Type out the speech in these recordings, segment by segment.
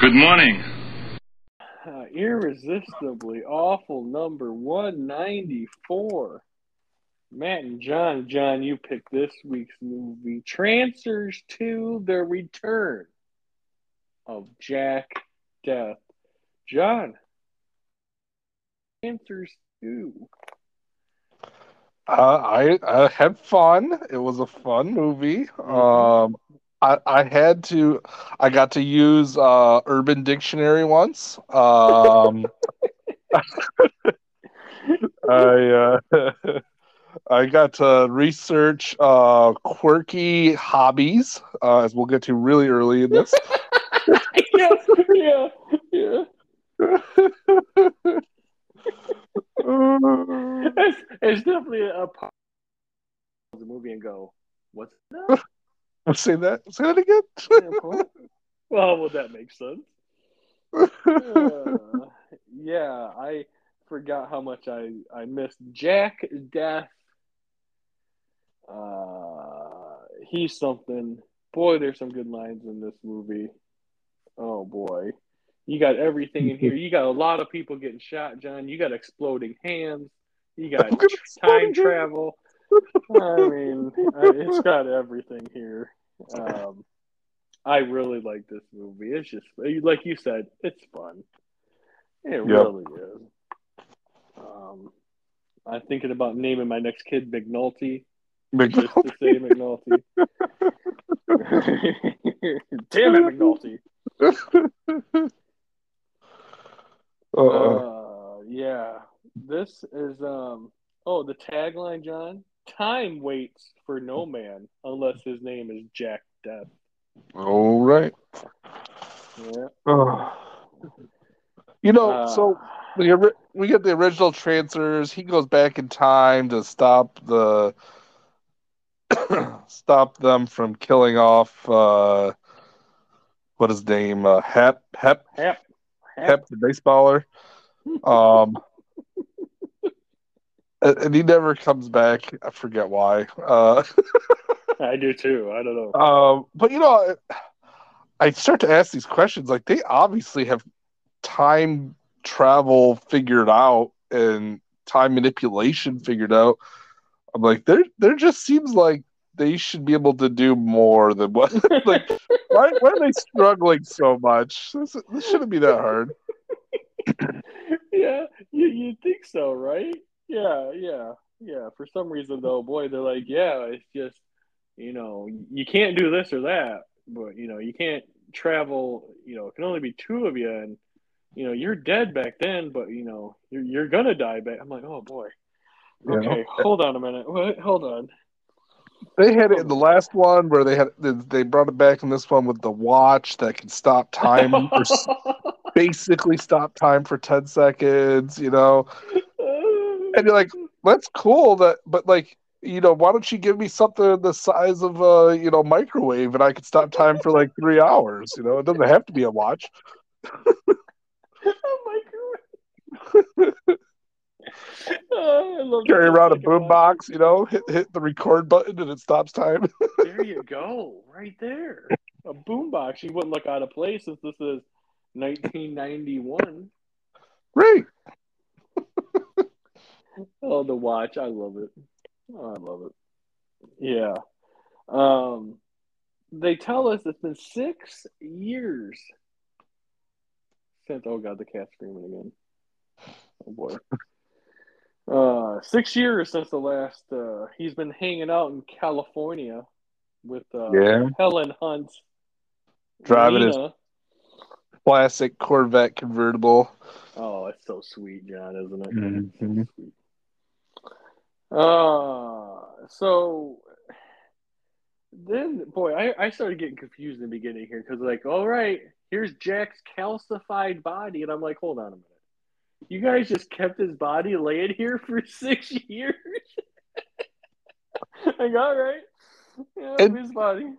Good morning. Uh, irresistibly awful number 194. Matt and John, John, you picked this week's movie Trancers to the Return of Jack Deth. John, Trancers 2. Uh, I I had fun. It was a fun movie. Um, I I had to. I got to use uh, Urban Dictionary once. Um, I uh, I got to research uh, quirky hobbies, uh, as we'll get to really early in this. yeah, yeah, yeah. It's, it's definitely a part of the movie and go, what's that? Say that. Say that again. well, well, that makes sense. Uh, yeah, I forgot how much I I missed Jack Deth. Uh, he's something. Boy, there's some good lines in this movie. Oh boy, you got everything in here. You got a lot of people getting shot, John. You got exploding hands. You got time travel. I mean, it's got everything here. Um, I really like this movie. It's just like you said, it's fun. It Yep. really is. Um, I'm thinking about naming my next kid McNulty, just to say McNulty. Damn it, McNulty. Uh, yeah. This is um. Oh, the tagline, John. Time waits for no man unless his name is Jack Deth. all right. Yeah. Uh, you know, Uh, so ori- we get the original Trancers. He goes back in time to stop the stop them from killing off uh, what is his name? Uh, Hep Hep Hep. Hep. Hep the baseballer. Um, and he never comes back. I forget why. Uh, I do too. I don't know. Um, but you know, I start to ask these questions. Like they obviously have time travel figured out and time manipulation figured out. I'm like, there, there just seems like they should be able to do more than what. like, why, why are they struggling so much? This, this shouldn't be that hard. yeah, you you think so, right? Yeah, yeah, yeah. For some reason, though, boy, they're like, yeah, it's just you know, you can't do this or that, but you know, you can't travel. You know, it can only be two of you, and you know, you're dead back then, but you know, you're you're gonna die back. I'm like, oh boy. Yeah. Okay, hold on a minute. What? Hold on. They had it in the last one where they had they brought it back in this one with the watch that can stop time or basically stop time for 10 seconds, you know. And you're like, that's cool that but like, you know, why don't you give me something the size of a, you know, microwave and I could stop time for like 3 hours, you know. It doesn't have to be a watch. My god. Oh, I love Carry around a boombox, you know, hit hit the record button and it stops time. There you go, right there. A boombox. You wouldn't look out of place since this is 1991. Great. Oh, the watch. I love it. Oh, I love it. Yeah. Um, they tell us it's been six years since. Oh God, the cat's screaming again. Oh boy. Uh, six years since the last. Uh, he's been hanging out in California with uh, Yeah. Helen Hunt. Driving his- Lena. Classic Corvette convertible. Oh, it's so sweet, John, isn't it? Mhm. Sweet. Uh, so then, boy, I, I started getting confused in the beginning here because, like, all right, here's Jack's calcified body, and I'm like, hold on a minute. You guys just kept his body laying here for six years? like, all right. Yeah, And- his body.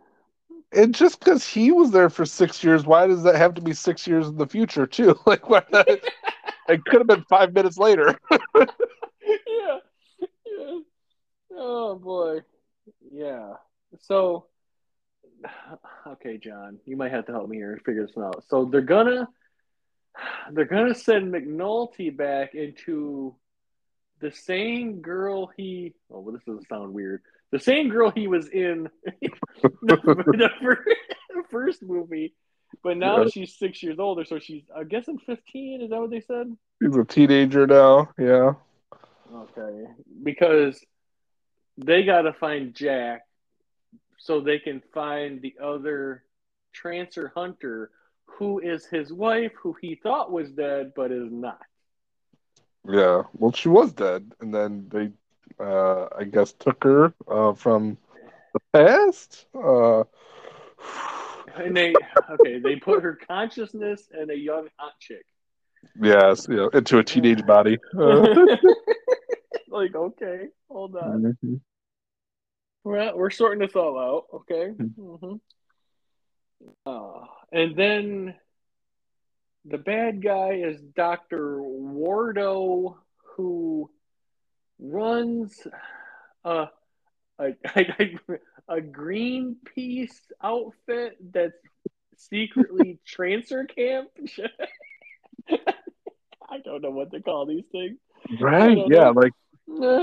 And just because he was there for six years, why does that have to be six years in the future too? Like, why not? it could have been five minutes later. Yeah. yeah. Oh boy. Yeah. So okay, John, you might have to help me here and figure this out. So they're gonna they're gonna send McNulty back into the same girl he. Oh, well, this doesn't sound weird. The same girl he was in the, the, first movie, but now yeah. she's six years older, so she's I guess in fifteen. Is that what they said? She's a teenager now. Yeah. Okay, because they got to find Jack so they can find the other Trancer hunter who is his wife, who he thought was dead but is not. Yeah, well, she was dead, and then they, uh, I guess, took her uh, from the past. Uh... And they, okay, they put her consciousness and a young hot chick. Yes, yeah, into a teenage body. like, okay, hold on. Mm-hmm. We're we're sorting this all out, okay. Mm-hmm. mm-hmm. Uh, and then the bad guy is Doctor Wardo, who runs a a, a, a Greenpeace outfit that's secretly trancer camp. I don't know what to call these things. Right? Yeah, know. like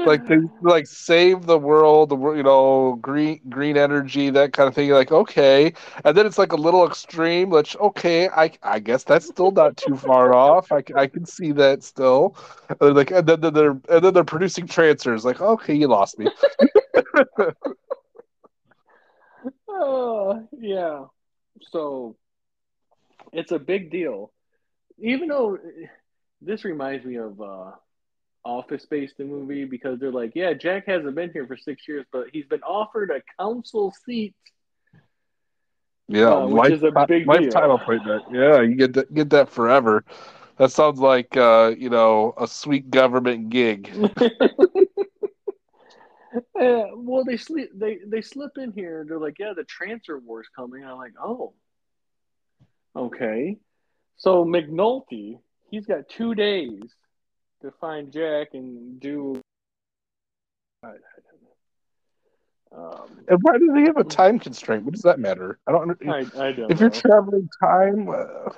like they like save the world, you know, green green energy, that kind of thing. You're like, okay, and then it's like a little extreme. Which okay, I I guess that's still not too far off. I, I can see that still. And like, and then, then they're and then they're producing Trancers. Like, okay, you lost me. oh yeah, so it's a big deal. Even though this reminds me of. uh Office Space the movie because they're like, yeah, Jack hasn't been here for six years, but he's been offered a council seat. Yeah, uh, which life, is a big lifetime appointment. Yeah, you get that, get that forever. That sounds like uh, you know a sweet government gig. yeah, well, they sleep. They they slip in here. They're like, yeah, the Trancer war's coming. I'm like, oh, okay. So McNulty, he's got two days to find Jack and do. I, I um, and why do they have a time constraint? What does that matter? I don't. I, I don't. If you're traveling time. Uh...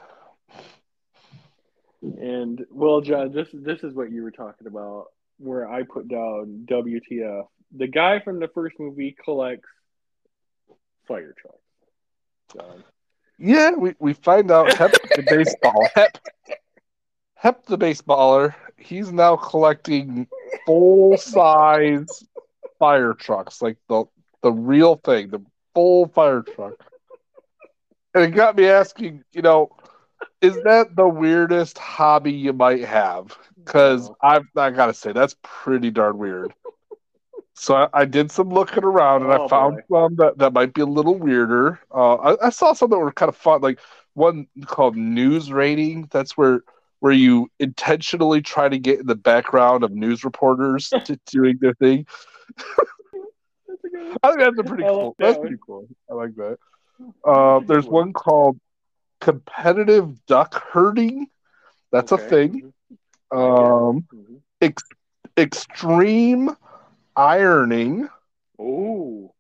And well, John, this this is what you were talking about, where I put down WTF. The guy from the first movie collects fire trucks. John. Yeah, we, we find out Hep the baseball Hep Hep the baseballer he's now collecting full size fire trucks, like the the real thing, the full fire truck. And it got me asking, you know, is that the weirdest hobby you might have? Because I've I gotta say that's pretty darn weird. So I, I did some looking around and oh, I found boy. some that, that might be a little weirder. Uh, I, I saw some that were kind of fun, like one called Newsraiding. That's where where you intentionally try to get in the background of news reporters to doing their thing. I think that's a pretty cool. That that's pretty cool. I like that. Uh, there's one called competitive duck herding. That's okay. a thing. Mm-hmm. Um, mm-hmm. ex- extreme ironing. Oh,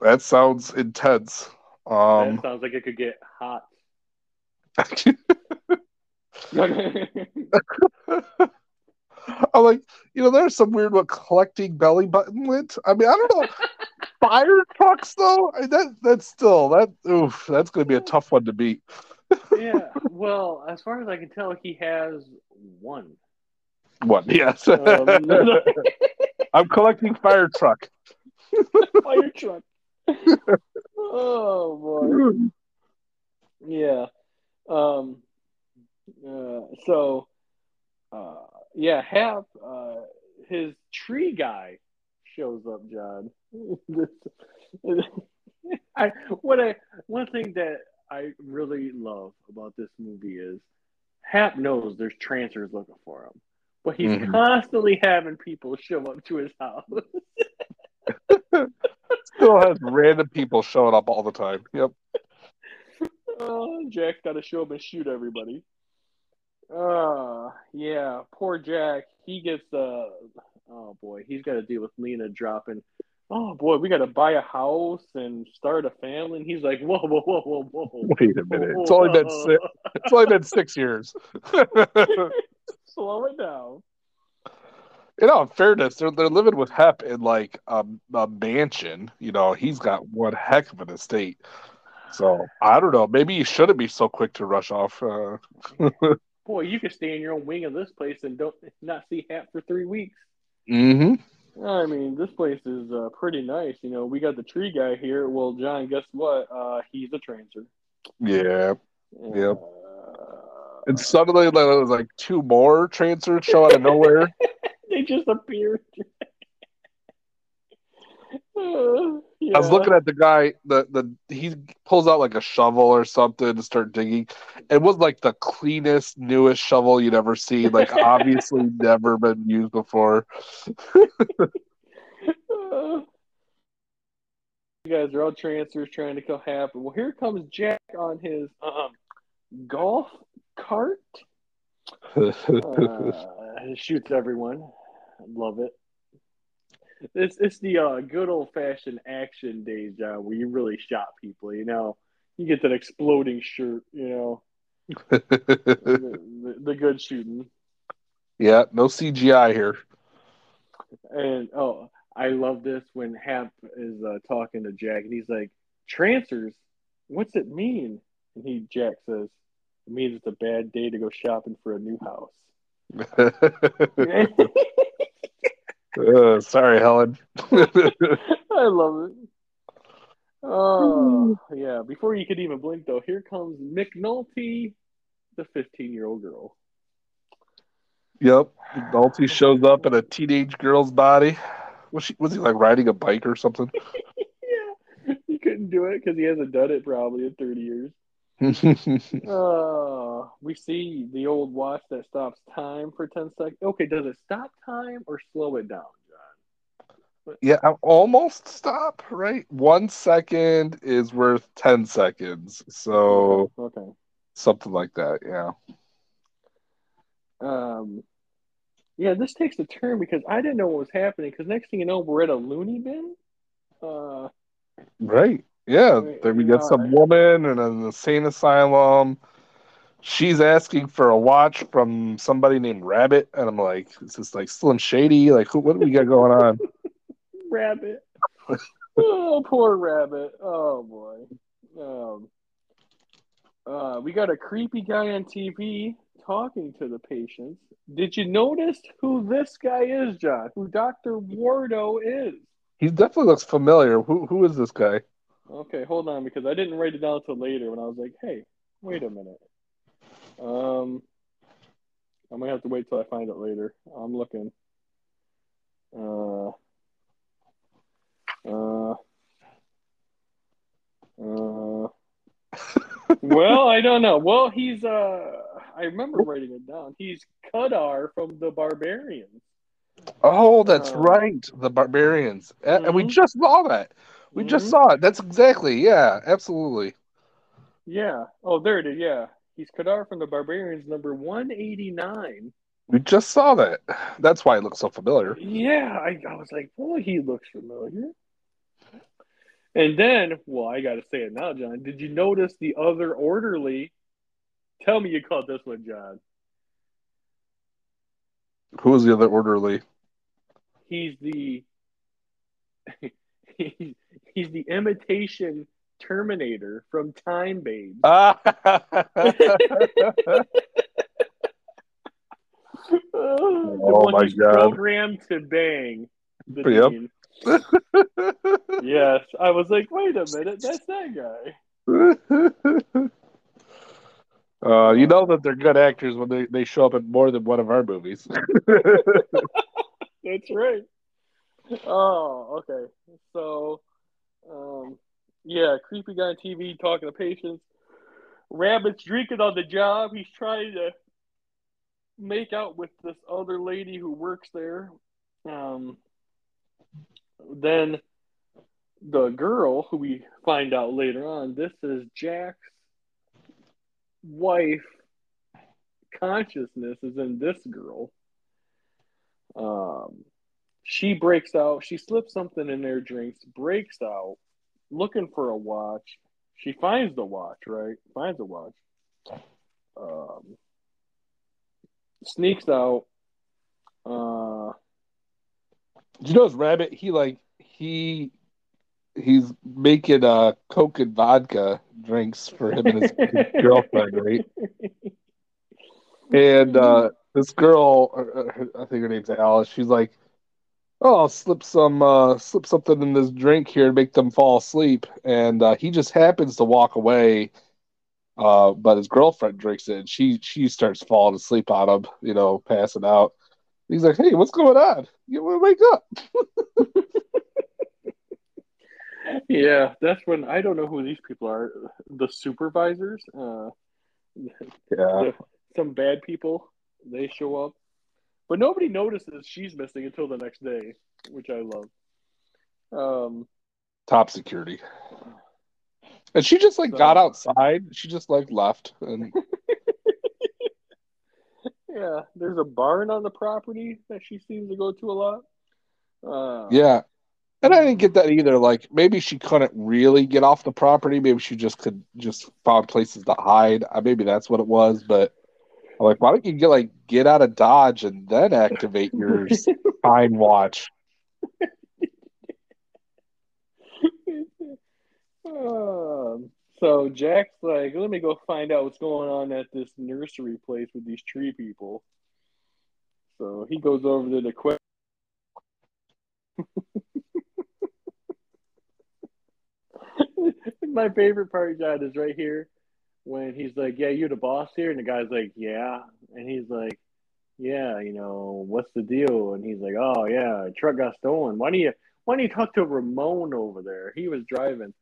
that sounds intense. Um, that sounds like it could get hot. I'm like, you know, there's some weird what collecting belly button lint. I mean, I don't know. Fire trucks though, I mean, that that's still that. Oof, that's going to be a tough one to beat. yeah. Well, as far as I can tell, he has one. One. Yes. Um, I'm collecting fire truck. fire truck. oh boy. Yeah. Um uh, so, uh, yeah, Hap, uh, his tree guy shows up, John. I what I one thing that I really love about this movie is Hap knows there's Trancers looking for him, but he's mm-hmm. constantly having people show up to his house. Still has random people showing up all the time. Yep. Oh, Jack's got to show up and shoot everybody. Uh, yeah, poor Jack. He gets uh, oh boy, he's got to deal with Lena dropping oh boy, we got to buy a house and start a family. And he's like, whoa, whoa, whoa, whoa, whoa. Wait a minute. It's only been six, it's only been six years. Slow it down. You know, in fairness, they're they're living with Hep in like a, a mansion. You know, he's got one heck of an estate. So I don't know. Maybe you shouldn't be so quick to rush off. Uh... Boy, you could stay in your own wing of this place and don't not see Hap for three weeks. hmm I mean, this place is uh, pretty nice. You know, we got the tree guy here. Well, John, guess what? Uh, he's a trancer. Yeah. Yep. Uh, and suddenly there was like two more trancers show out of nowhere. they just appeared. yeah. I was looking at the guy. The the he pulls out like a shovel or something to start digging. It was like the cleanest, newest shovel you'd ever seen. Like obviously never been used before. you guys are all trancers trying to kill happen. Well, here comes Jack on his um, golf cart. uh, shoots everyone. Love it. It's it's the uh, good old fashioned action days, John, where you really shot people. You know, you get that exploding shirt. You know, the, the, the, good shooting. Yeah, no CGI here. And oh, I love this when Hap is uh, talking to Jack, and he's like, "Trancers, what's it mean?" And he Jack says, "It means it's a bad day to go shopping for a new house." Uh, sorry, Helen. I love it. Oh, yeah. Before you could even blink, though, here comes McNulty, the 15 year old girl. Yep. McNulty shows up in a teenage girl's body. Was, she, was he like riding a bike or something? yeah. He couldn't do it because he hasn't done it probably in 30 years. uh, we see the old watch that stops time for 10 seconds. Okay, does it stop time or slow it down, John? Yeah, I'm almost stop, right? One second is worth 10 seconds. So, okay. okay. Something like that, yeah. Um, yeah, this takes a turn because I didn't know what was happening. Because next thing you know, we're at a loony bin. Uh, right. Yeah, then we get some woman in an insane asylum. She's asking for a watch from somebody named Rabbit, and I'm like, "Is this like Slim Shady? Like, who, what do we got going on?" Rabbit. oh, poor Rabbit. Oh boy. Um, uh, we got a creepy guy on TV talking to the patients. Did you notice who this guy is, John? Who Doctor Wardo is? He definitely looks familiar. Who who is this guy? Okay, hold on because I didn't write it down until later when I was like, "Hey, wait a minute." Um, I might have to wait till I find it later. I'm looking. Uh, uh, uh. well, I don't know. Well, he's uh, I remember writing it down. He's Kadar from the Barbarians. Oh, that's uh, right, the Barbarians, mm-hmm. and we mm-hmm. just saw that. We mm-hmm. just saw it. That's exactly, yeah, absolutely. Yeah. Oh, there it is. Yeah. He's Kadar from the Barbarians, number 189. We just saw that. That's why it looks so familiar. Yeah. I, I was like, boy, he looks familiar. And then, well, I got to say it now, John. Did you notice the other orderly? Tell me you caught this one, John. Who is the other orderly? He's the he's the imitation Terminator from Time Babe. oh oh my god! Programmed to bang the yep. yes, I was like, wait a minute, that's that guy. Uh, you know that they're good actors when they, they show up in more than one of our movies. that's right. Oh, okay. So um, yeah, creepy guy on TV talking to patients. Rabbit's drinking on the job. He's trying to make out with this other lady who works there. Um, then the girl, who we find out later on, this is Jack's wife. Consciousness is in this girl. Um, She breaks out. She slips something in their drinks, breaks out, looking for a watch. She finds the watch, right? Finds a watch. Um, sneaks out. Uh, you know, rabbit. He like he he's making uh Coke and vodka drinks for him and his, his girlfriend, right? And uh, this girl, uh, I think her name's Alice. She's like, "Oh, I'll slip some uh, slip something in this drink here to make them fall asleep." And uh, he just happens to walk away, uh, but his girlfriend drinks it, and she she starts falling asleep on him, you know, passing out. He's like, "Hey, what's going on? You want to wake up?" yeah, that's when I don't know who these people are. The supervisors, uh, yeah, the, some bad people. They show up, but nobody notices she's missing until the next day, which I love. Um, top security. And she just like So- got outside. She just like left, and yeah, there's a barn on the property that she seems to go to a lot. Uh, yeah. And I didn't get that either. Like maybe she couldn't really get off the property. Maybe she just could just found places to hide. Uh, maybe that's what it was. But I'm like, why don't you get like get out of Dodge and then activate your time watch? Um, so Jack's like, let me go find out what's going on at this nursery place with these tree people. So he goes over to the que- My favorite part, John, is right here when he's like, "Yeah, you're the boss here," and the guy's like, "Yeah," and he's like, "Yeah, you know, what's the deal?" And he's like, "Oh yeah, truck got stolen. Why don't you why don't you talk to Ramon over there? He was driving."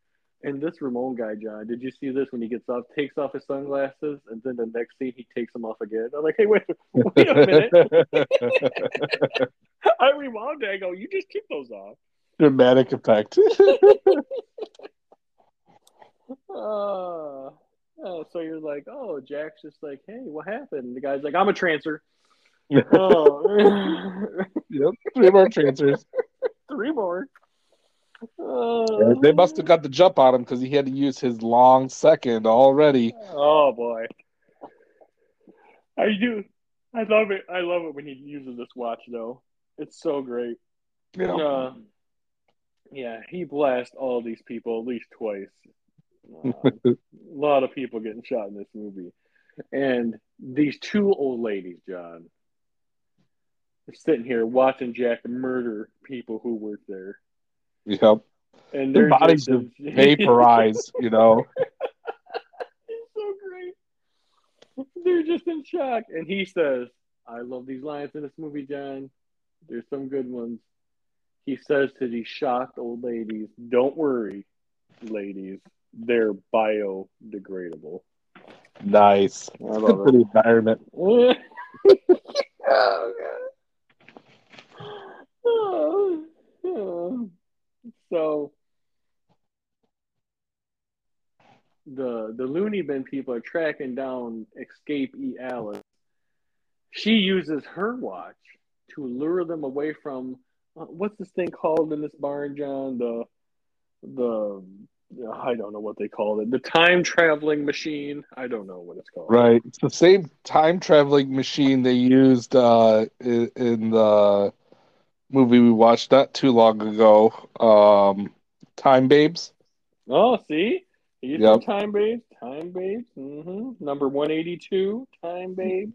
And this Ramon guy, John, did you see this when he gets off, takes off his sunglasses, and then the next scene he takes them off again? I'm like, hey, wait, wait a minute. I rewound it. I go, you just keep those off. Dramatic effect. Uh, oh, so you're like, oh, Jack's just like, hey, what happened? The guy's like, I'm a trancer. Oh, yep, three more trancers. three more. Uh, They must have got the jump on him because he had to use his long second already. Oh boy, I do. I love it. I love it when he uses this watch, though. It's so great. Know? Uh, yeah, he blasts all these people at least twice. Um, a lot of people getting shot in this movie, and these two old ladies, John, are sitting here watching Jack murder people who work there, Yep. and Their bodies just vaporized, you know. It's so great. They're just in shock. And he says, I love these lines in this movie, John. There's some good ones. He says to these shocked old ladies, Don't worry, ladies. They're biodegradable. Nice. I love for the environment. oh, God. Oh, oh. So the the loony bin people are tracking down escape E Alice. She uses her watch to lure them away from uh, what's this thing called in this barn, John? The the I don't know what they call it. The time traveling machine. I don't know what it's called. Right. It's the same time traveling machine they used uh, in, in the movie we watched not too long ago. Um, Time Babes. Oh, see, he's Yep. Time Babes. Time Babes. hmm Number one eighty two. Time Babes.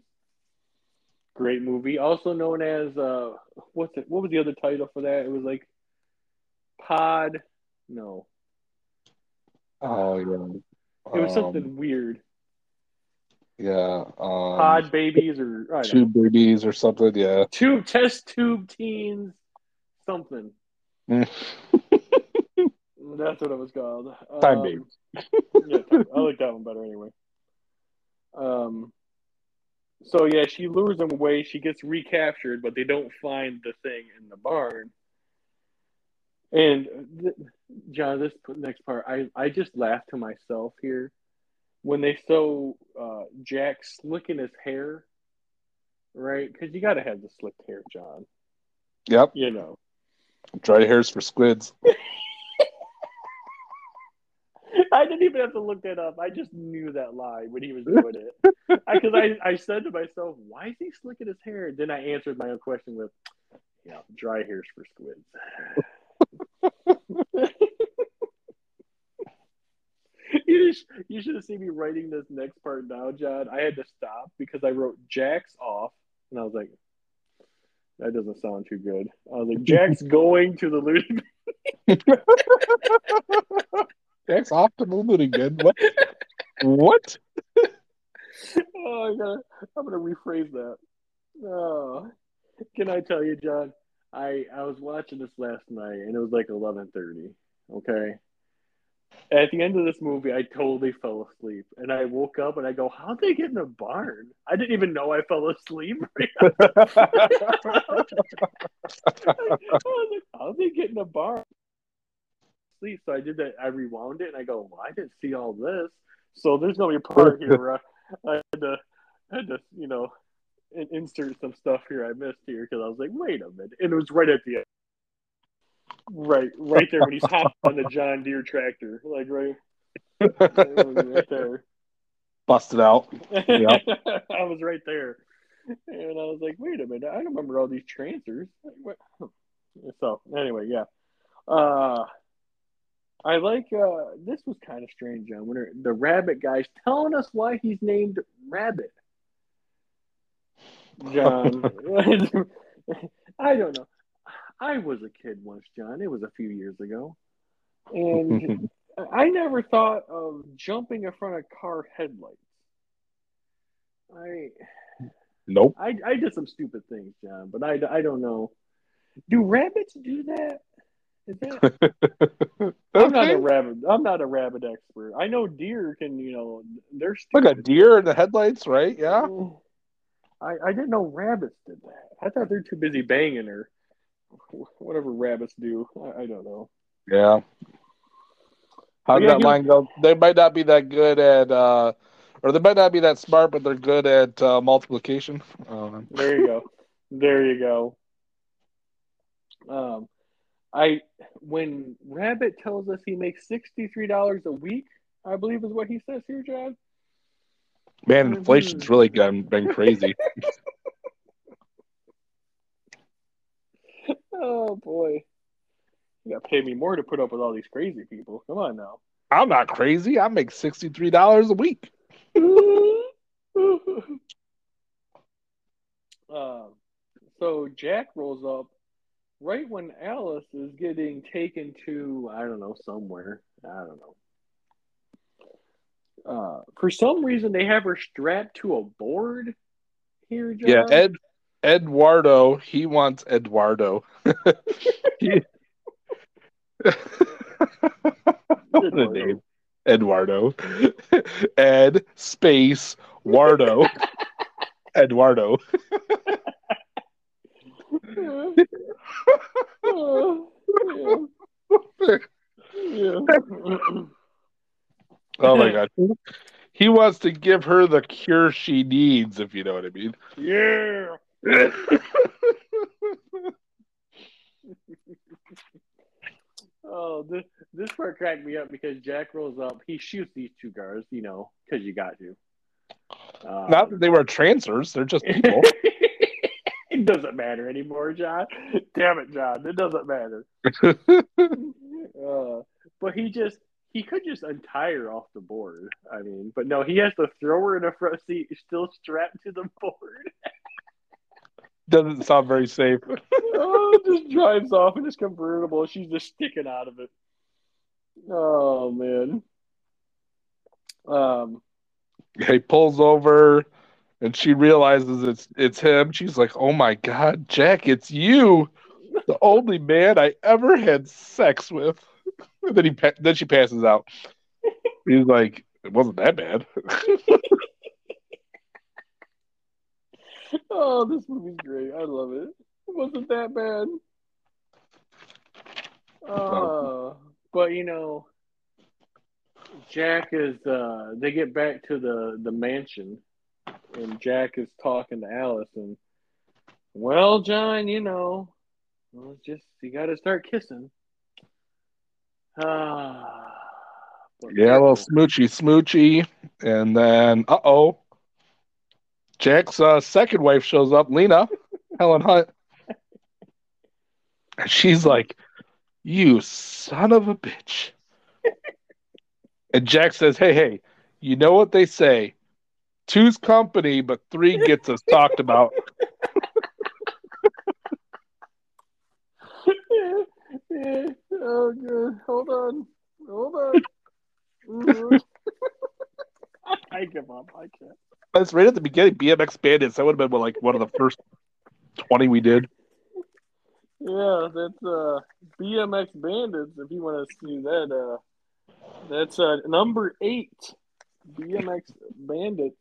Great movie, also known as uh, what's it? What was the other title for that? It was like Pod. No, Oh yeah. it was Um, something weird. Yeah. Um, Pod babies or I don't know. Two babies or something. Yeah. tube test tube teens, something. That's what it was called. Time Um, Babes. yeah, time- I like that one better anyway. Um. So yeah, she lures them away. She gets recaptured, but they don't find the thing in the barn. And th- John, this next part, I I just laughed to myself here when they show uh, Jack slicking his hair, right? Because you got to have the slicked hair, John. Yep. You know. Dry hairs for squids. I didn't even have to look that up. I just knew that lie when he was doing it. Because I, I, I, said to myself, why is he slicking his hair? Then I answered my own question with, yeah, dry hairs for squids. you, just, you should have seen me writing this next part now, John. I had to stop because I wrote Jack's off, and I was like, that doesn't sound too good. I was like, Jack's going to the looting. Jack's off to the looting bin. What? what? oh, I gotta, I'm gonna rephrase that. Oh, can I tell you, John? I I was watching this last night, and it was like 11:30. Okay. At the end of this movie, I totally fell asleep, and I woke up and I go, "How'd they get in a barn?" I didn't even know I fell asleep. I was like, "How'd they get in a barn?" Sleep. So I did that. I rewound it, and I go, "Well, I didn't see all this." So there's gonna be a part here where I, I had to, had to, you know, insert some stuff here I missed here because I was like, "Wait a minute," and it was right at the end. Right, right there when he's hopping on the John Deere tractor, like right, right there. Busted out. Yep. I was right there, and I was like, "Wait a minute! I remember all these trancers." So anyway, yeah. Uh, I like uh, this was kind of strange, John. When the rabbit guy's telling us why he's named Rabbit. John, I don't know. I was a kid once, John. It was a few years ago. And I never thought of jumping in front of car headlights. I Nope. I, I did some stupid things, John, but I, I don't know. Do rabbits do that? Is that I'm not a rabbit. I'm not a rabbit expert. I know deer can, you know, they're like a deer in the headlights, right? Yeah. Mm. I, I didn't know rabbits did that. I thought they're too busy banging or whatever rabbits do. I, I don't know. Yeah. How did yeah, that line go? They might not be that good at, uh, or they might not be that smart, but they're good at uh, multiplication. Um. There you go. There you go. Um, I when Rabbit tells us he makes sixty three dollars a week, I believe is what he says here, John. Man, inflation's really gone been crazy. Oh boy. You gotta pay me more to put up with all these crazy people. Come on now. I'm not crazy. I make sixty three dollars a week. uh, so Jack rolls up right when Alice is getting taken to I don't know somewhere. I don't know. Uh, for some reason, they have her strapped to a board here. John. Yeah, Ed Eduardo, he wants Eduardo. he... the name. Eduardo. Ed space Wardo. Eduardo. Oh my god. He wants to give her the cure she needs, if you know what I mean. Yeah. oh, this this part cracked me up because Jack rolls up. He shoots these two guards, you know, because you got to. Um, Not that they were trancers; they're just people. it doesn't matter anymore, John. Damn it, John. It doesn't matter. uh, but he just he could just untie her off the board. I mean, but no, he has to throw her in a front seat, still strapped to the board. Doesn't sound very safe. oh, just drives off in his convertible. She's just sticking out of it. Oh man. Um, he pulls over, and she realizes it's it's him. She's like, "Oh my god, Jack, it's you, the only man I ever had sex with." Then he then she passes out. He's like, "It wasn't that bad." oh, this movie's great. I love it. It wasn't that bad. Uh, but you know, Jack is. Uh, they get back to the the mansion, and Jack is talking to Alice, and well, John, you know, Well, it's just you got to start kissing. Ah. Yeah, a little smoochy smoochy. And then, uh oh. Jack's uh, second wife shows up, Lena, Helen Hunt. And she's like, You son of a bitch. and Jack says, Hey, hey, you know what they say? Two's company, but three gets us talked about. yeah, yeah. Oh, good. Hold on. Hold on. Mhm. I give up. I can't. That's right at the beginning, BMX Bandits. That would have been like one of the first 20 we did. Yeah, that's uh BMX Bandits. If you want to see that, uh, that's uh number eight, BMX Bandits.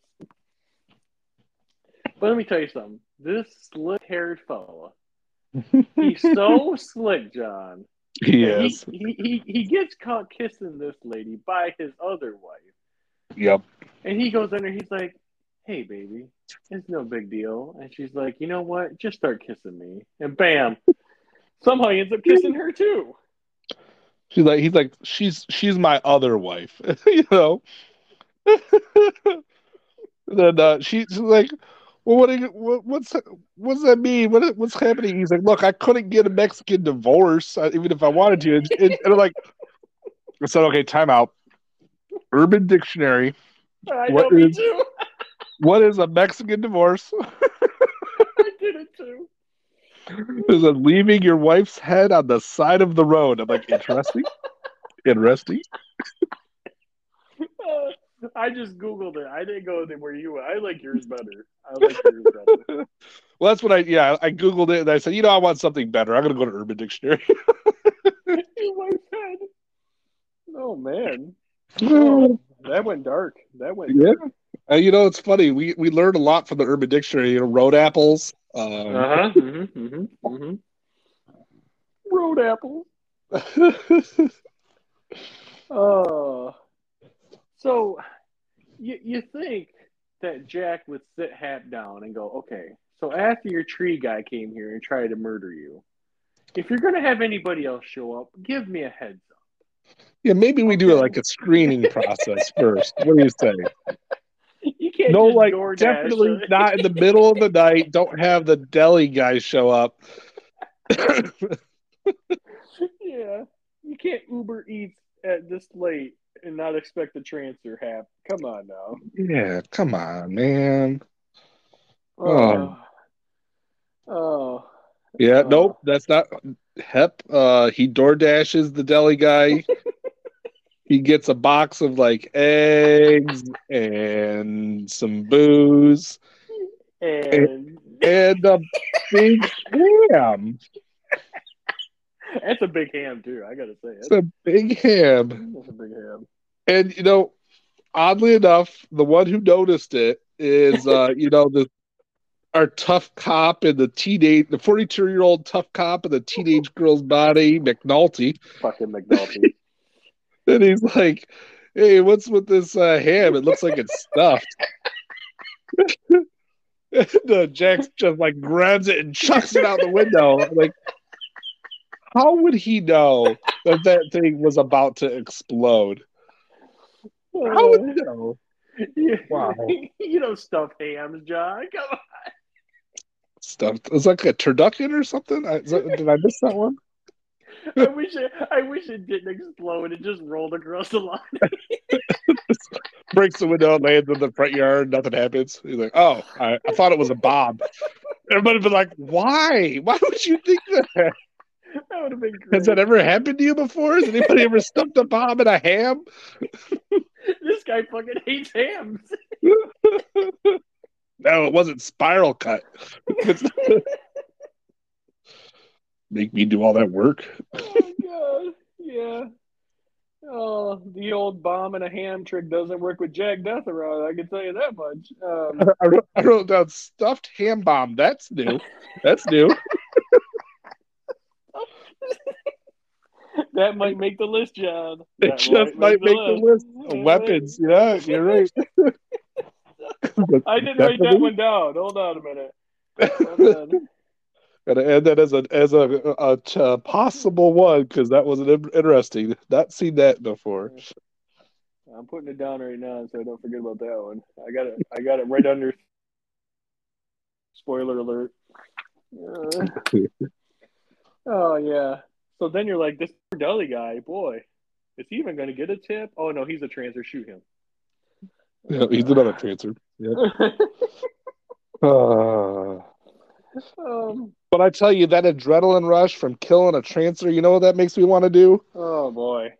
But let me tell you something. This slick-haired fella, he's so slick, John. Yes. He, he, he he gets caught kissing this lady by his other wife, Yep. and he goes under. He's like, "Hey, baby, it's no big deal." And she's like, "You know what? Just start kissing me." And bam, somehow he ends up kissing her too. She's like, he's like, she's she's my other wife, you know. then uh, she's like, well, what, you, what what's what's that mean? What what's happening? He's like, look, I couldn't get a Mexican divorce uh, even if I wanted to. And, and, and I'm like, I said, okay, time out. Urban Dictionary. I What know, is- too. What is a Mexican divorce? I did it too. Is it leaving your wife's head on the side of the road? I'm like, interesting, interesting. I just googled it. I didn't go where you. I like yours better. I like yours better. Well, that's what I yeah. I googled it and I said, you know, I want something better. I'm gonna go to Urban Dictionary. Wife's head. Oh man, oh, that went dark. That went. Yeah. Uh, you know, it's funny. We we learned a lot from the Urban Dictionary. You know, road apples. Um, Uh huh. Mm-hmm, mm-hmm, mm-hmm. Road apple. Oh. So, you you think that Jack would sit Hap down and go, okay, so after your tree guy came here and tried to murder you, if you're gonna have anybody else show up, give me a heads up. yeah, maybe we do it like a screening process first. What do you say? You can't No, like definitely it. not in the middle of the night. Don't have the deli guys show up. yeah, you can't Uber Eats at this late and not expect the trancer hap. Come on now. yeah, come on, man. Oh. Oh. Yeah, Oh. nope, that's not Hep. Uh, he door dashes the deli guy. he gets a box of like eggs and some booze And and a big ham. that's a big ham too. I gotta say, It's that's, a big ham. that's a big ham. And you know, oddly enough, the one who noticed it is uh, you know, the our tough cop and the teenage the 42 year old tough cop and the teenage girl's body, McNulty. Fucking McNulty. And he's like, Hey, what's with this uh, ham? It looks like it's stuffed. and uh, Jax just like grabs it and chucks it out the window. Like, how would he know that that thing was about to explode? How would he know? you, Wow. you don't stuff hams, John. Come on. Stuffed. It's like a turducken or something. I, that- did I miss that one? I wish it. I wish it didn't explode. It just rolled across the line. Breaks the window, lands in the front yard. Nothing happens. He's like, "Oh, I, I thought it was a bomb." Everybody would be like, "Why? Why would you think that? That would have been great. Has that ever happened to you before? Has anybody ever stuffed a bomb in a ham?" this guy fucking hates hams. No, it wasn't spiral cut. Make me do all that work. Oh god, yeah. Oh, the old bomb and a ham trick doesn't work with Jack Deth around. I can tell you that much. Um, I wrote, I wrote down stuffed ham bomb. That's new. That's new. That might make the list, John. It That just might make the list of Yeah. weapons. Yeah, you're right. I didn't write that one down. Hold on a minute. Gotta add that as a as a, a, a possible one because that was an interesting. Not seen that before. I'm putting it down right now so I don't forget about that one. I got it. I got it right under. Spoiler alert. Uh, oh yeah. So then you're like, this deli guy, boy, is he even going to get a tip? Oh no, he's a trancer. Shoot him. Yeah, he's another trancer. Yeah. uh, um, but I tell you, that adrenaline rush from killing a trancer, you know what that makes me want to do? Oh boy.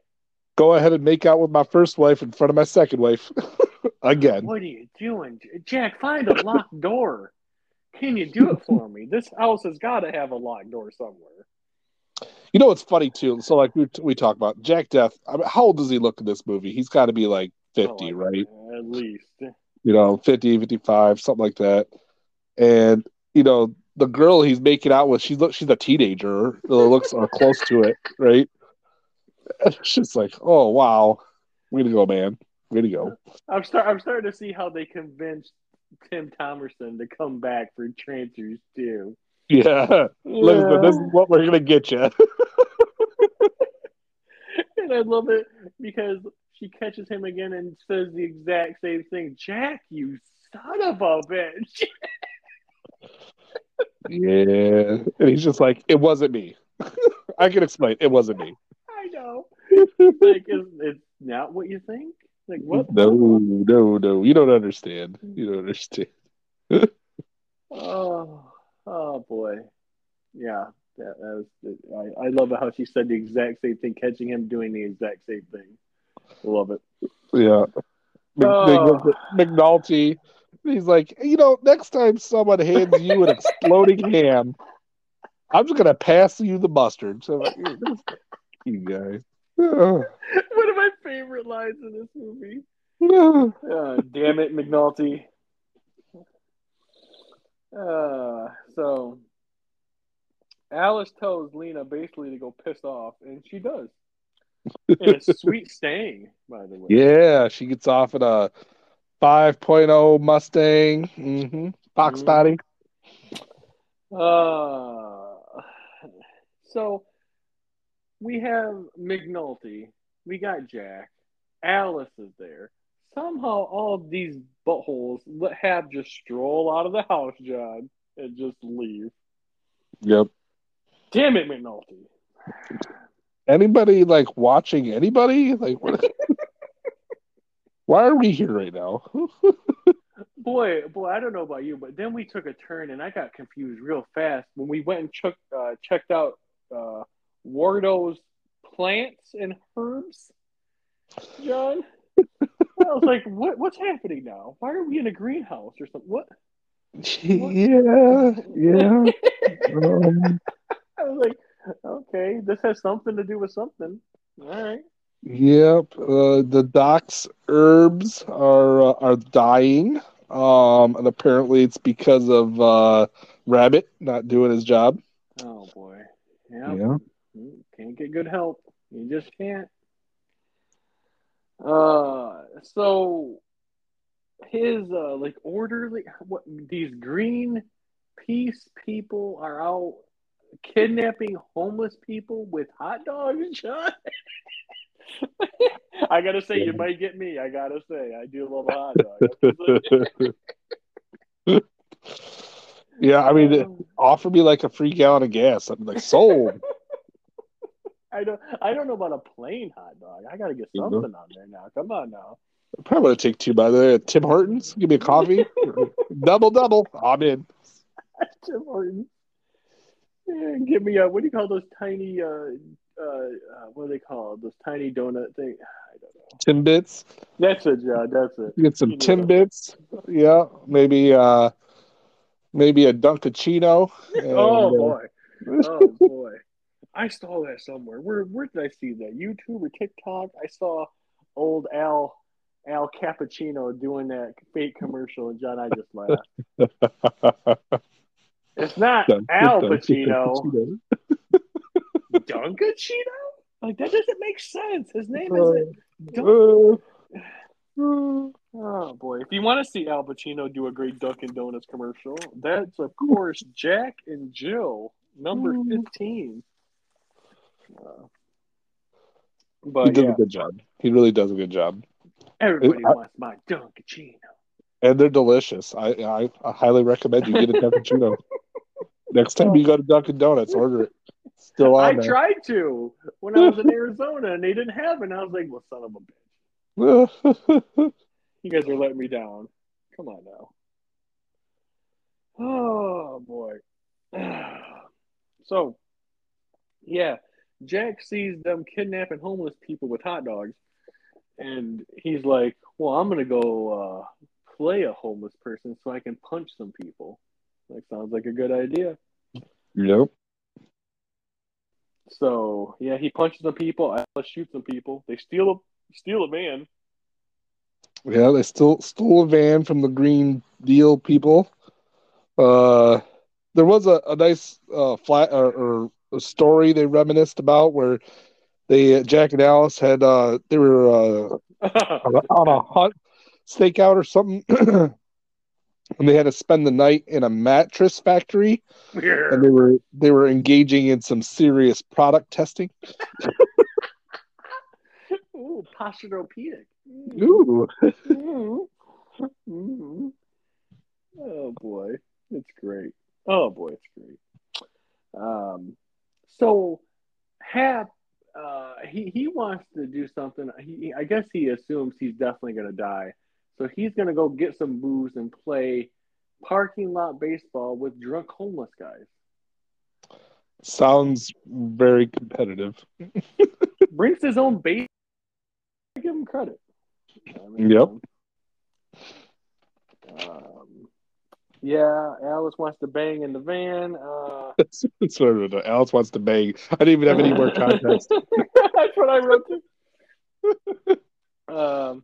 Go ahead and make out with my first wife in front of my second wife. Again. What are you doing? Jack, find a locked door. Can you do it for me? This house has got to have a locked door somewhere. You know what's funny too? So like we we talk about Jack Deth. I mean, how old does he look in this movie? He's got to be like 50, oh, right? At least. You know, 50, 55, something like that. And you know, the girl he's making out with, she's she's a teenager. It looks uh, close to it, right? It's just like, oh wow, way to go, man, way to go. I'm start I'm starting to see how they convinced Tim Thomerson to come back for Trancers too. Yeah, yeah. listen, this is what we're gonna get you. and I love it because she catches him again and says the exact same thing. Jack, you son of a bitch. yeah. And he's just like, it wasn't me. I can explain. It wasn't me. I know. like, it's, it's not what you think. Like, what? No, no, no. You don't understand. You don't understand. oh, oh boy. Yeah. That, that was, I, I love how she said the exact same thing, catching him doing the exact same thing. Love it. Yeah. Oh. McNulty He's like, you know, next time someone hands you an exploding ham, I'm just gonna pass you the mustard. So, you guys. One of my favorite lines in this movie. uh, damn it, McNulty. Uh, so Alice tells Lena basically to go piss off, and she does. and it's sweet staying, by the way. Yeah, she gets off at a 5.0 Mustang. Mm-hmm. Fox mm. body. Uh, so we have McNulty. We got Jack. Alice is there. Somehow all these buttholes let have just stroll out of the house, John, and just leave. Yep. Damn it, McNulty. Anybody like watching anybody? Like what? Why are we here right now? boy, boy, I don't know about you, but then we took a turn and I got confused real fast when we went and uh, checked out uh, Wardo's plants and herbs. John, I was like, "What? What's happening now? Why are we in a greenhouse or something? What?" Yeah, yeah. um... I was like, "Okay, this has something to do with something." All right. Yep, uh, the doc's herbs are uh, are dying, um, and apparently it's because of uh, Rabbit not doing his job. Oh boy, yep. yeah, can't get good help. You just can't. Uh, so his uh, like orderly, what these green peace people are out kidnapping homeless people with hot dogs, John. I gotta say, you might get me. I gotta say, I do love a hot dog. yeah, I mean, um, offer me like a free gallon of gas. I'm like sold. I don't. I don't know about a plain hot dog. I gotta get something mm-hmm. on there now. Come on now. I probably to take two by the way. Tim Hortons, give me a coffee. double double. I'm in. Tim Hortons. Yeah, give me a what do you call those tiny uh, uh, uh, what are they called? Those tiny donut thing. I don't know. Timbits. That's it, yeah. That's it. Get some you Timbits. Yeah, maybe uh, maybe a Dunkachino. oh uh, boy. Oh boy. I saw that somewhere. Where where did I see that? YouTube or TikTok? I saw old Al Al Cappuccino doing that fake commercial, and John, I just laughed. it's not Al Pacino. Dunkachino? Like that doesn't make sense. His name isn't. Dun- Oh boy! If you want to see Al Pacino do a great Dunkin' Donuts commercial, that's of course Jack and Jill, number Mm. fifteen. Uh, He does yeah, a good job. He really does a good job, everybody I- wants my Dunkin' and they're delicious. I I, I highly recommend you get a Dunkin' Next time you go to Dunkin' Donuts, order it. It's Still I on there. tried to when I was in Arizona and they didn't have it. And I was like, "Well, son of a bitch, you guys are letting me down." Come on now. Oh boy. So, yeah, Jack sees them kidnapping homeless people with hot dogs, and he's like, "Well, I'm gonna go uh, play a homeless person so I can punch some people." Like, sounds like a good idea. yep. So, yeah, he punches some people. Alice shoots some people. They steal a steal a van. Yeah, they still stole a van from the Green Deal people. Uh, there was a, a nice uh, flat or, or story they reminisced about where they Jack and Alice had uh, they were uh, on, a, hunt stakeout or something, and they had to spend the night in a mattress factory, yeah. and they were they were engaging in some serious product testing. Ooh, posturopedic. Mm. Ooh, Mhm. Mhm. Oh boy, it's great. Oh boy, it's great. Um, so Hap, uh, he he wants to do something. He, I guess he assumes he's definitely gonna die, so he's gonna go get some booze and play parking lot baseball with drunk homeless guys. sounds very competitive. Brings his own base. I give him credit. I mean, Yep. Um, yeah, Alice wants to bang in the van. Uh, That's, that's what I wrote. down. Alice wants to bang. I didn't even have any more context. That's what I wrote too. um,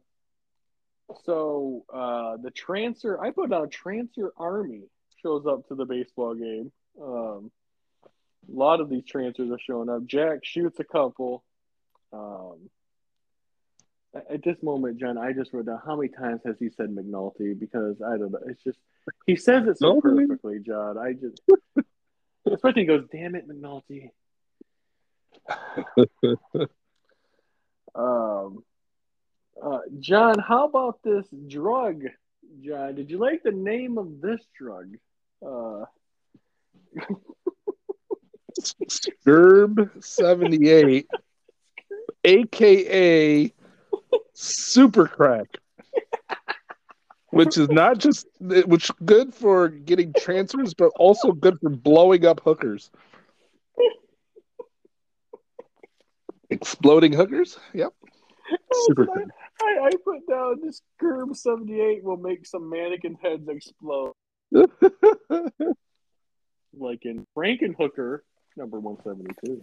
so uh, the trancer, I put down trancer army shows up to the baseball game. Um, a lot of these trancers are showing up. Jack shoots a couple. Um, at- this moment, John, I just wrote down how many times has he said McNulty because I don't know. It's just he says it so perfectly, John. I just especially he goes, "Damn it, McNulty." Um, uh, John, how about this drug? John, did you like the name of this drug? Uh, Gerb seventy eight, aka Super Crack, which is not just which good for getting trancers, but also good for blowing up hookers. Exploding hookers. Yep. Super I, I, I put down this curb seventy eight will make some mannequin heads explode, like in Frankenhooker number one seventy two.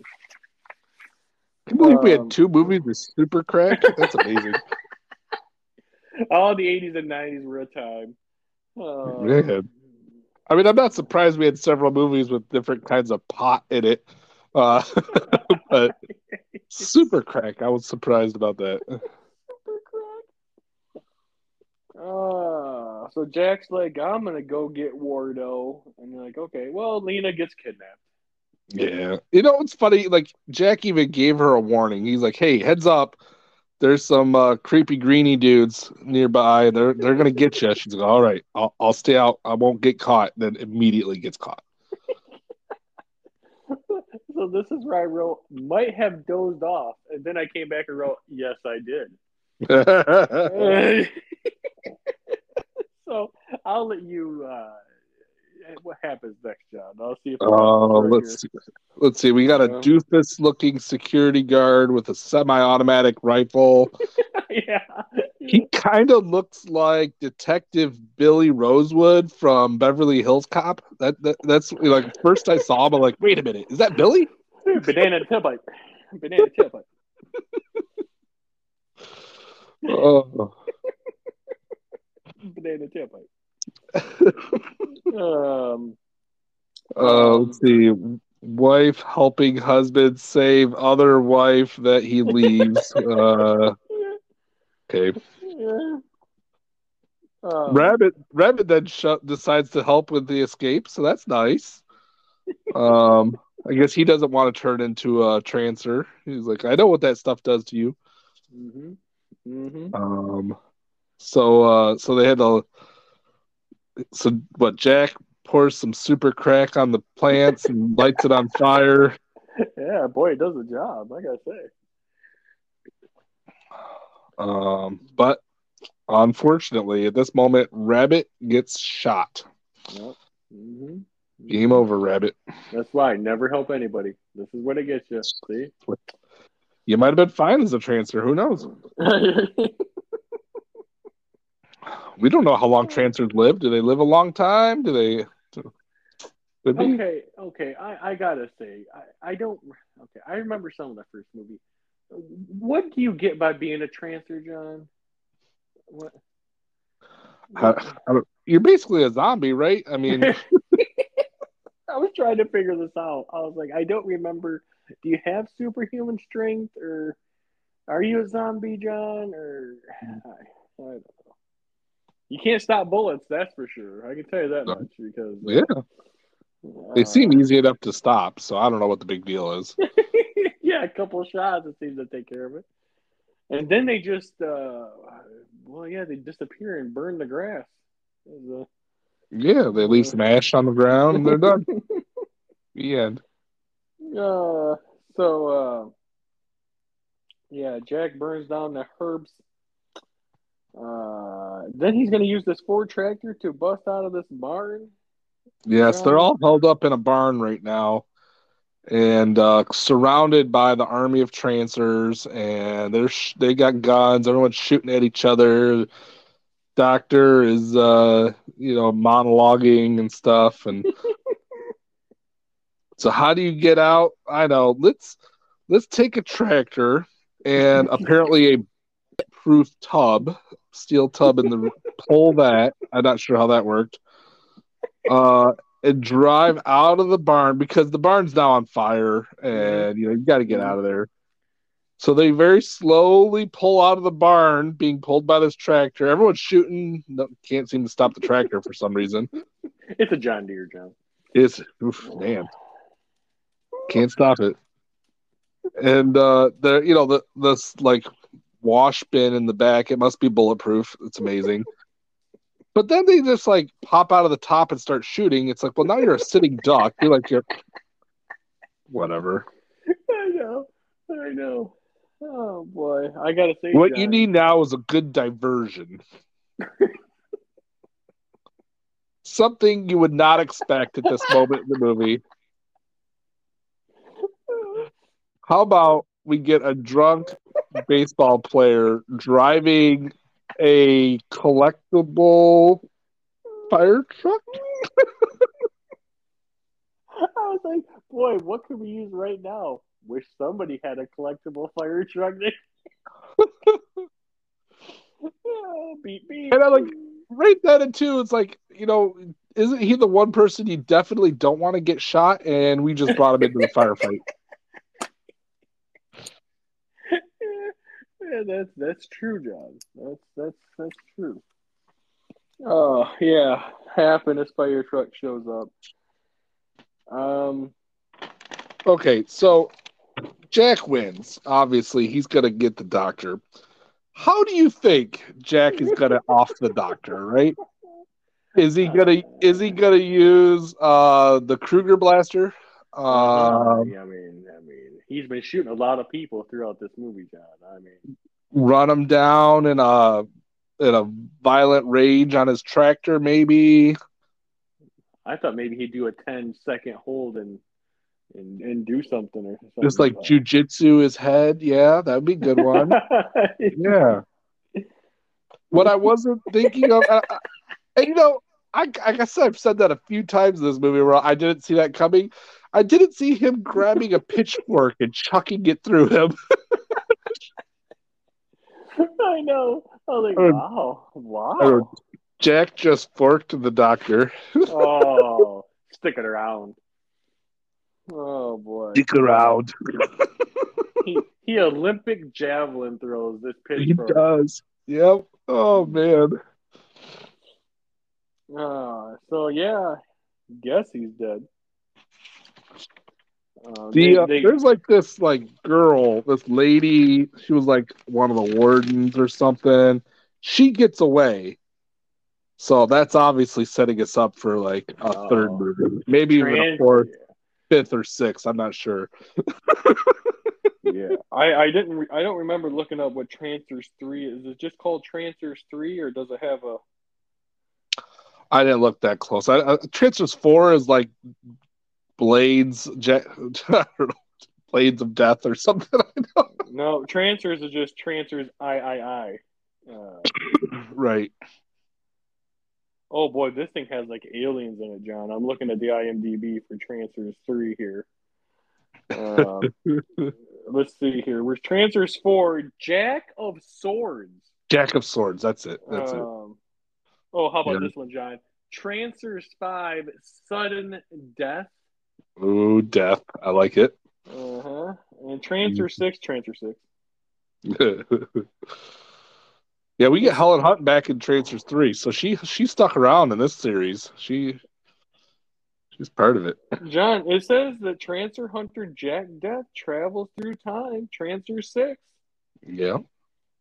Can you believe we Um, had two movies with Super Crack? That's amazing. All the eighties and nineties were a time. Man. I mean, I'm not surprised we had several movies with different kinds of pot in it. Uh, but Super Crack, I was surprised about that. Super crack. Uh, so Jack's like, I'm gonna go get Wardo, and you're like, okay, well, Lena gets kidnapped. Yeah. You know, it's funny. Like, Jack even gave her a warning. He's like, hey, heads up. There's some uh, creepy greeny dudes nearby. They're they're gonna get you. She's like, all right, I'll, I'll stay out. I won't get caught. Then immediately gets caught. so this is where I wrote, might have dozed off, and then I came back and wrote, yes, I did. so I'll let you. Uh, what happens next, John? I'll see if. Oh, uh, it let's see. Let's see. We got a um, doofus-looking security guard with a semi-automatic rifle. yeah. He kind of looks like Detective Billy Rosewood from Beverly Hills Cop. That, that that's like first I saw him, I'm like, wait a minute, is that Billy? Banana tailpipe. Banana tailpipe. Oh, Banana tailpipe. Um. uh, let's see. Wife helping husband save other wife that he leaves. uh, okay. Yeah. Um, Rabbit Rabbit then sh- decides to help with the escape, so that's nice. Um, I guess he doesn't want to turn into a trancer. He's like, I know what that stuff does to you. hmm hmm Um, so uh, so they had to. So what? Jack pours some super crack on the plants and lights it on fire. Yeah, boy, it does the job. I gotta say. Um, but unfortunately, at this moment, Rabbit gets shot. Yep. hmm Game over, Rabbit. That's why never help anybody. This is what it gets you. See. You might have been fine as a trancer. Who knows? We don't know how long trancers live. Do they live a long time? Do they? Be. okay, okay. I, I gotta say, I, I don't. Okay, I remember some of the first movie. What do you get by being a trancer, John? What? I- I you're basically a zombie, right? I mean, I was trying to figure this out. I was like, I don't remember. Do you have superhuman strength, or are you a zombie, John? Or I, I don't know. You can't stop bullets, that's for sure. I can tell you that much because yeah, uh, they seem easy enough to stop, so I don't know what the big deal is. yeah, a couple shots, it seems to take care of it. And then they just, uh, well, yeah, they disappear and burn the grass. It was, Yeah, they leave some ash on the ground and they're done. The end. uh, uh, so, uh, yeah, Jack burns down the herbs. Uh, then he's going to use this Ford tractor to bust out of this barn. Yes, they're all held up in a barn right now and uh, surrounded by the army of trancers and they're sh- they got guns. Everyone's shooting at each other. Doctor is uh you know monologuing and stuff and so how do you get out? I know. Let's let's take a tractor and apparently a proof tub steel tub in the pull that i'm not sure how that worked uh and drive out of the barn because the barn's now on fire and you know you got to get out of there. So they very slowly pull out of the barn, being pulled by this tractor. Everyone's shooting, no, can't seem to stop the tractor for some reason. It's a John Deere, John. It's oof, man, can't stop it. And uh, the you know the this like wash bin in the back, it must be bulletproof. It's amazing. But then they just like pop out of the top and start shooting. It's like, well, now you're a sitting duck. You're like you're whatever. I know. I know. Oh boy, I gotta say, What you need now is a good diversion. Something you would not expect at this moment in the movie. How about we get a drunk baseball player driving a collectible fire truck? I was like, boy, what could we use right now? Wish somebody had a collectible fire truck. oh, beep beep. And I'm like, Right then and two, it's like, you know, isn't he the one person you definitely don't want to get shot? And we just brought him into the firefight. yeah, that's that's true, John. That's that's that's true. Oh yeah, happiness fire truck shows up. Um, Okay, so Jack wins. Obviously, he's gonna get the doctor. How do you think Jack is gonna off the doctor? Right? Is he gonna is he gonna use uh the Kruger blaster? Uh, mean, I mean, he's been shooting a lot of people throughout this movie, John. I mean, run him down in a in a violent rage on his tractor, maybe. I thought maybe he'd do a 10 second hold and and, and do something or something. Just like jujitsu his head. Yeah, that'd be a good one. yeah. What I wasn't thinking of, and you know, I, I guess I've said that a few times in this movie where I didn't see that coming. I didn't see him grabbing a pitchfork and chucking it through him. I know. I was like, Uh, wow, wow. uh, Jack just forked the doctor. oh, stick it around. Oh boy, Stick around. he, he Olympic javelin throws this pitchfork. He does. Yep. Oh man. Uh, so yeah, guess he's dead. Uh, The, they- uh, they- there's like this like girl, this lady. She was like one of the wardens or something. She gets away, so that's obviously setting us up for like a Oh. third movie, maybe even a fourth, fifth, or sixth. I'm not sure. yeah, I, I didn't. Re- I don't remember looking up what Trancers Three is. Is it just called Trancers Three, or does it have a? I didn't look that close. I, I, Trancers Four is like Blades, jet, I don't know, Blades of Death or something. I know. No, Trancers is just Trancers I I I. Uh, Right. oh boy, this thing has like aliens in it, John. I'm looking at the IMDb for Trancers Three here. Um, let's see here. We're Trancers Four? Jack of Swords. Jack of Swords. That's it. That's it. um, Oh, how about Yeah. this one, John? Trancers Five: Sudden Death. Ooh, death. I like it. Uh huh. And Trancer Six. Trancer Six. yeah, we get Helen Hunt back in Trancers Three, so she she stuck around in this series. She she's part of it. John, it says that Trancer Hunter Jack Deth travels through time. Trancer Six. Yeah.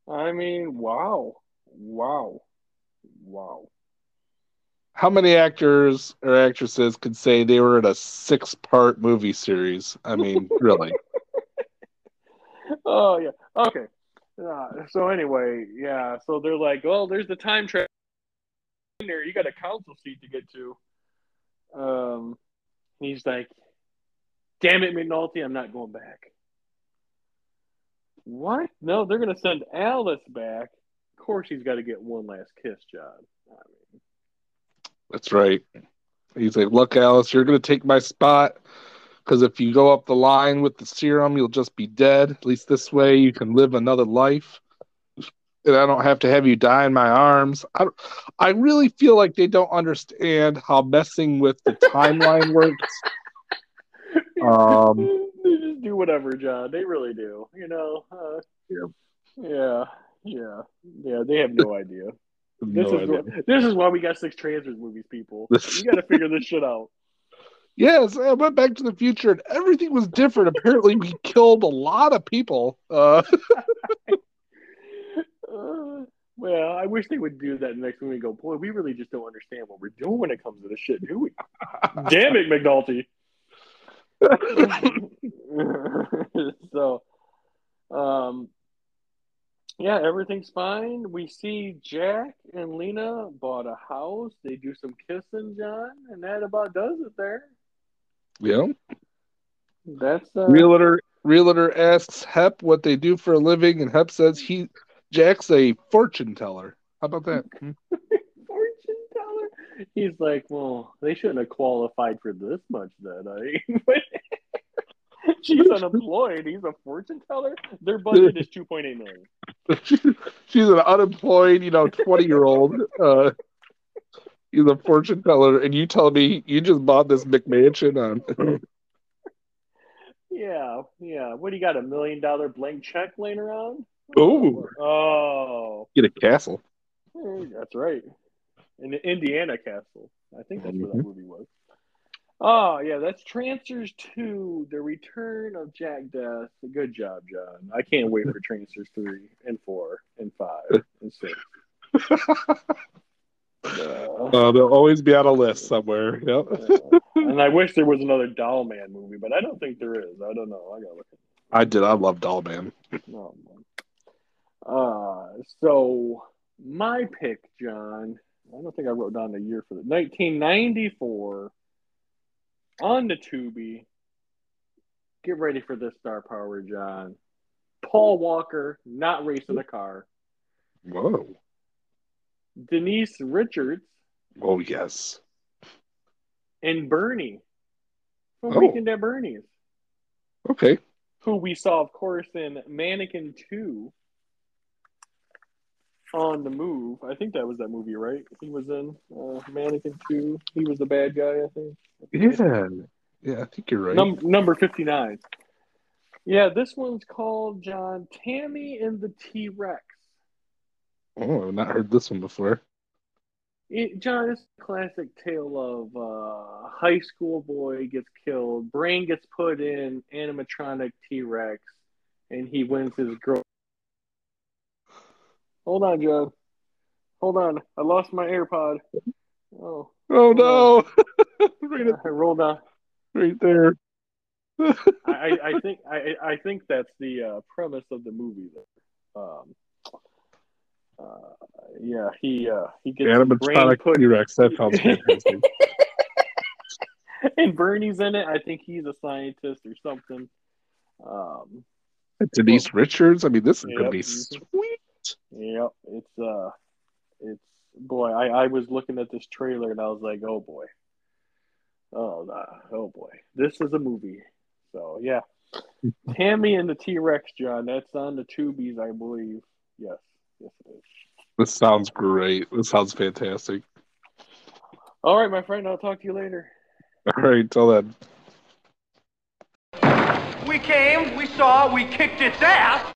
I mean, wow, wow, wow. How many actors or actresses could say they were in a six part movie series? I mean, really. Oh yeah. Okay. Uh, so anyway, yeah. So they're like, "Oh, there's the time travel in there. You got a council seat to get to." Um, he's like, "Damn it, McNulty, I'm not going back." What? No, they're gonna send Alice back. Of course, he's got to get one last kiss, John. I mean, That's right. He's like, Look, Alice, you're gonna take my spot. Because if you go up the line with the serum, you'll just be dead. At least this way, you can live another life, and I don't have to have you die in my arms. I, I really feel like they don't understand how messing with the timeline works. Um, they just do whatever, John. They really do. You know. Uh, Yeah. Yeah. Yeah. Yeah. They have no idea. This No is idea. wh- this is why we got six Trancers movies, people. You got to figure this shit out. Yes, I went back to the future and everything was different. Apparently, we killed a lot of people. Uh, Uh, well, I wish they would do that next movie. we go, boy, we really just don't understand what we're doing when it comes to this shit, do we? Damn it, McNulty. so, um, yeah, everything's fine. We see Jack and Lena bought a house. They do some kissing, John, and that about does it there. yeah. That's uh, Realtor Realtor asks Hap what they do for a living, and Hap says he Jack's a fortune teller. How about that? Hmm? fortune teller. He's like, well, they shouldn't have qualified for this much then. I she's unemployed. He's a fortune teller. Their budget is two point eight million. She's an unemployed, you know, twenty year old. Uh, he's a fortune teller, and you tell me you just bought this McMansion on. Yeah, yeah. What do you got? A million dollar blank check laying around? Ooh. Oh, Get a castle. that's right. In the Indiana Castle. I think that's where that Mhm. movie was. Oh, yeah, that's Trancers 2, The Return of Jack Deth. Good job, John. I can't wait for Trancers 3 and 4 and 5 and 6. Uh, Uh, they'll always be on a list somewhere. Yep. uh, and I wish there was another Doll Man movie, but I don't think there is. I don't know. I gotta look. I did. I love Dollman. Oh, man. Uh, so my pick, John. I don't think I wrote down the year for the 1994 on the Tubi. Get ready for this star power, John. Paul Walker not racing a car. Whoa. Denise Richards Oh yes. and Bernie from Oh. Weekend at Bernie's, Okay. who we saw, of course, in Mannequin 2 on the move. I think that was that movie, right? He was in uh, Mannequin 2. He was the bad guy, I think. Yeah. Yeah, I think you're right. Num- number 59. Yeah, this one's called John Tammy and the T Rex. oh, I've not heard this one before. it, John, it's a classic tale of uh, high school boy gets killed, brain gets put in animatronic T Rex, and he wins his girl. Hold on, Joe. Hold on. I lost my AirPod. Oh. Oh no! right, I rolled on. right there. I, I think I, I think that's the uh, premise of the movie. There. Um, uh, yeah, he uh, he gets his brain Animatronic put, T Rex. That sounds fantastic. and Bernie's in it. I think he's a scientist or something. Um, Denise Richards. I mean, this is gonna be sweet. Yep, it's uh, it's boy. I I was looking at this trailer and I was like, oh boy, oh nah, oh boy, this is a movie. So yeah, Tammy and the T Rex, John. That's on the Tubies, I believe. Yes, yes it is. This sounds great. This sounds fantastic. All right, my friend. I'll talk to you later. All right, till then. We came, we saw, we kicked its ass.